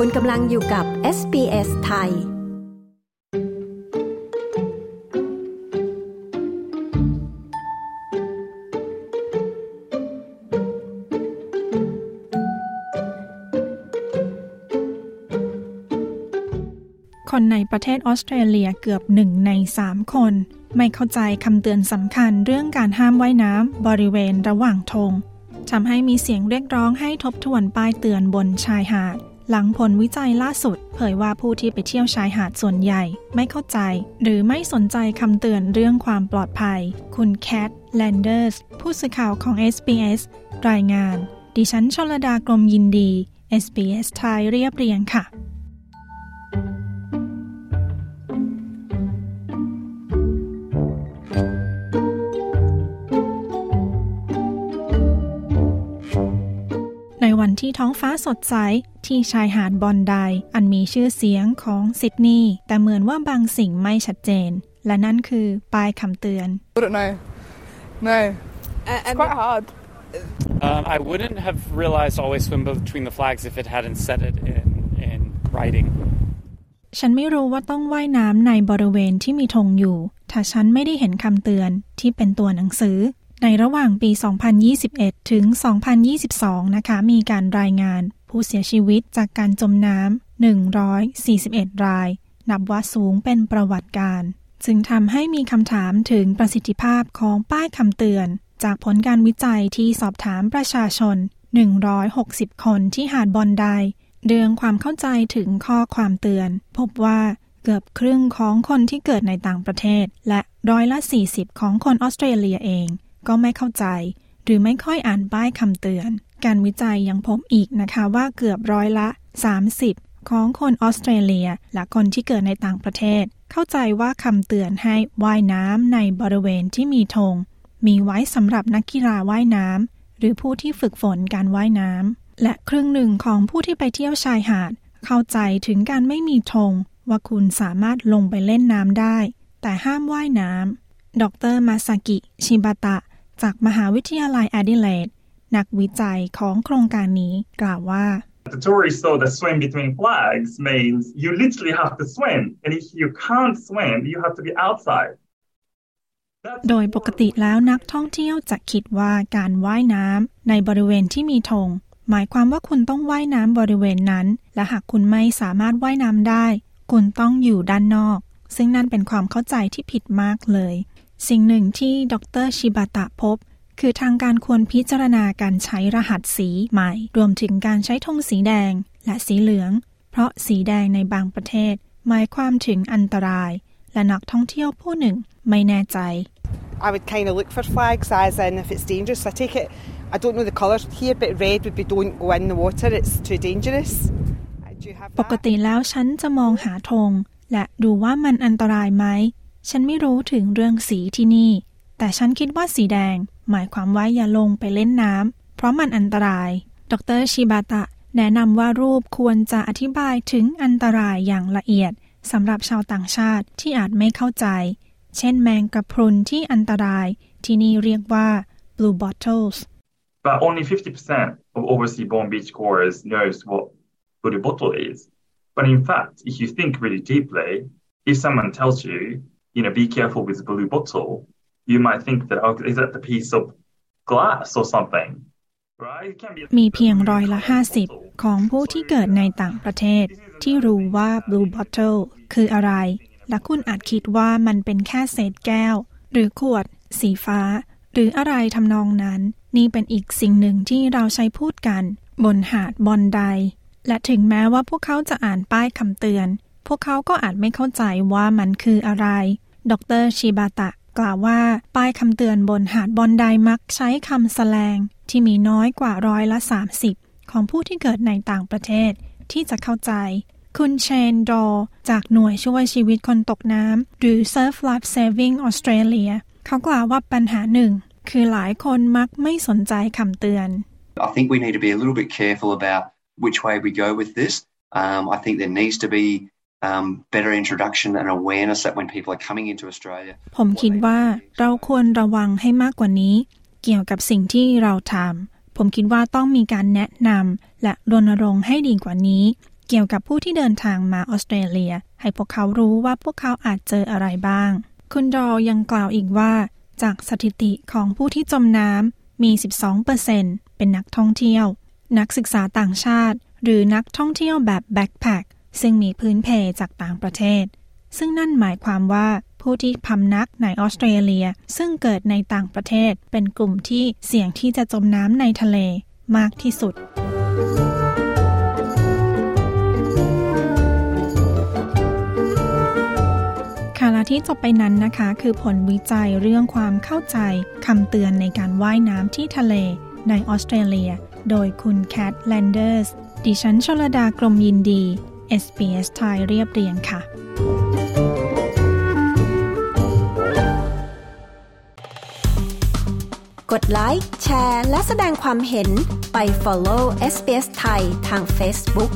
คุณกำลังอยู่กับ SBS ไทย คนในประเทศออสเตรเลียเกือบหนึ่งในสามคน ไม่เข้าใจคำเตือนสำคัญเรื่องการห้ามว่ายน้ำบริเวณระหว่างทงทำให้มีเสียงเรียกร้องให้ทบทวนป้ายเตือนบนชายหาด หลังผลวิจัยล่าสุด เผยว่าผู้ที่ไปเที่ยวชายหาดส่วนใหญ่ ไม่เข้าใจ หรือไม่สนใจคำเตือนเรื่องความปลอดภัย คุณแคทแลนเดอร์สผู้สื่อข่าวของ SBS รายงาน ดิฉันชลดากรมยินดี SBS ไทยเรียบเรียงค่ะ วันที่ท้องฟ้าสดใส ที่ชายหาดบอนไดอันมีชื่อเสียงของซิดนีย์แต่เหมือนว่าบางสิ่งไม่ชัดเจน และนั่นคือป้ายคำเตือน I don't know. No. it's quite hard. Um, I wouldn't have realized always swim between the flags if it hadn't said it in, in writing. ฉันไม่รู้ว่าต้องว่ายน้ำในบริเวณที่มีธงอยู่ ถ้าฉันไม่ได้เห็นคำเตือนที่เป็นตัวหนังสือ ในระหว่างปี 2021 ถึง 2022 นะคะ มีการรายงานผู้เสียชีวิตจากการจมน้ำ 141 ราย นับว่าสูงเป็นประวัติการจึงทำให้มีคำถามถึงประสิทธิภาพของป้ายคำเตือน จากผลการวิจัยที่สอบถามประชาชน 160 คนที่หาดบอนไดเรื่องความเข้าใจถึงข้อความเตือน พบว่าเกือบครึ่งของคนที่เกิดในต่างประเทศ และร้อยละ 40 ของคนออสเตรเลียเอง ก็ไม่เข้าใจ หรือไม่ค่อยอ่านป้ายคำเตือน การวิจัยยังพบอีกนะคะว่าเกือบร้อยละ 30 ของคนออสเตรเลีย และคนที่เกิดในต่างประเทศ เข้าใจว่าคำเตือนให้ว่ายน้ำในบริเวณที่มีธงมีไว้สำหรับนักกีฬาว่ายน้ำหรือผู้ที่ฝึกฝนการว่ายน้ำและครึ่งหนึ่งของผู้ที่ไปเที่ยวชายหาด เข้าใจถึงการไม่มีธงว่าคุณสามารถลงไปเล่นน้ำได้ แต่ห้ามว่ายน้ำดรมาซากิ ชิบาตะ จากมหาวิทยาลัยแอดิเลดนักวิจัยของโครงการนี้กล่าวว่า The tourists thought that swim between flags means you literally have to swim. And if you can't swim, you have to be outside. That's โดยปกติแล้วนักท่องเที่ยวจะคิดว่าการว่ายน้ำในบริเวณที่มีธงหมายความว่าคุณต้องว่ายน้ำบริเวณนั้น และหากคุณไม่สามารถว่ายน้ำได้ คุณต้องอยู่ด้านนอก ซึ่งนั่นเป็นความเข้าใจที่ผิดมากเลย สิ่งหนึ่งที่ดรชิบาตะพบ คือทางการควรพิจารณาการใช้รหัสสีใหม่ รวมถึงการใช้ธงสีแดงและสีเหลือง เพราะสีแดงในบางประเทศ หมายความถึงอันตราย และนักท่องเที่ยวผู้หนึ่งไม่แน่ใจ I would kind of look for flags as in if it's dangerous. I take it, I don't know the colours here, but red would be don't go in the water, it's too dangerous. Uh, Do you have ปก that? ติแล้วฉันจะมองหาธงและดูว่ามันอันตรายไหม ฉันไม่รู้ถึงเรื่องสีที่นี่ แต่ฉันคิดว่าสีแดง หมายความว่าอย่าลงไปเล่นน้ำเพราะมันอันตราย ดรชิบาตะ แนะนำว่ารูปควรจะอธิบายถึงอันตรายอย่างละเอียดสำหรับชาวต่างชาติที่อาจไม่เข้าใจ เช่นแมงกะพรุนที่อันตรายที่นี่เรียกว่า blue bottles but only 50% of overseas born beachgoers knows what blue bottle is. But in fact, if you think really deeply, if someone tells you, you know, be careful with the blue bottle, you might think that, oh, is that the piece of glass or something? Right? It can be a มีเพียงร้อยละ 50 ของผู้ที่เกิดในต่างประเทศ ที่รู้ว่า blue bottle คืออะไร และคุณอาจคิดว่ามันเป็นแค่เศษแก้ว หรือขวด สีฟ้า หรืออะไรทำนองนั้น นี่เป็นอีกสิ่งหนึ่งที่เราใช้พูดกัน บนหาดบอนได และถึงแม้ว่าพวกเขาจะอ่านป้ายคำเตือน พวกเขาก็อาจไม่เข้าใจว่ามันคืออะไร ดรชิบาตะกล่าวว่า ป้ายคำเตือนบนหาดบอนไดมักใช้คำสแสลง ที่มีน้อยกว่าร้อยละ 30 ของผู้ที่เกิดในต่างประเทศ ที่จะเข้าใจ คุณเชนดอจากหน่วยช่วยชีวิตคนตกน้ำหรือ Surf Life Saving Australia เขากล่าวว่าปัญหาหนึ่ง คือหลายคนมักไม่สนใจคำเตือน I think we need to be a little bit careful about which way we go with this. Um, I think there needs to be better introduction and awareness that when people are coming into Australia. ผมคิดว่าเราควรระวังให้มากกว่านี้ เกี่ยวกับสิ่งที่เราทำผมคิดว่าต้องมีการแนะนำและรณรงค์ให้ดีกว่านี้ เกี่ยวกับผู้ที่เดินทางมาออสเตรเลีย ให้พวกเขารู้ว่าพวกเขาอาจเจออะไรบ้าง คุณดอยังกล่าวอีกว่า จากสถิติของผู้ที่จมน้ำมี 12%เป็นนักท่องเที่ยว นักศึกษาต่างชาติ หรือนักท่องเที่ยวแบบแบ็คแพค ซึ่งมีพื้นเพจากต่างประเทศ ซึ่งนั่นหมายความว่าผู้ที่พำนักในออสเตรเลีย ซึ่งเกิดในต่างประเทศ เป็นกลุ่มที่เสี่ยงที่จะจมน้ำในทะเลมากที่สุดค่ะและที่จบไปนั้นนะคะ คือผลวิจัยเรื่องความเข้าใจคำเตือนในการว่ายน้ำที่ทะเลในออสเตรเลีย โดยคุณแคทแลนเดอร์ส ดิฉันชลดากรมยินดี SBS ไทยเรียบเรียงค่ะ กดไลค์ แชร์ และแสดงความเห็นไป follow SBS ไทยทาง Facebook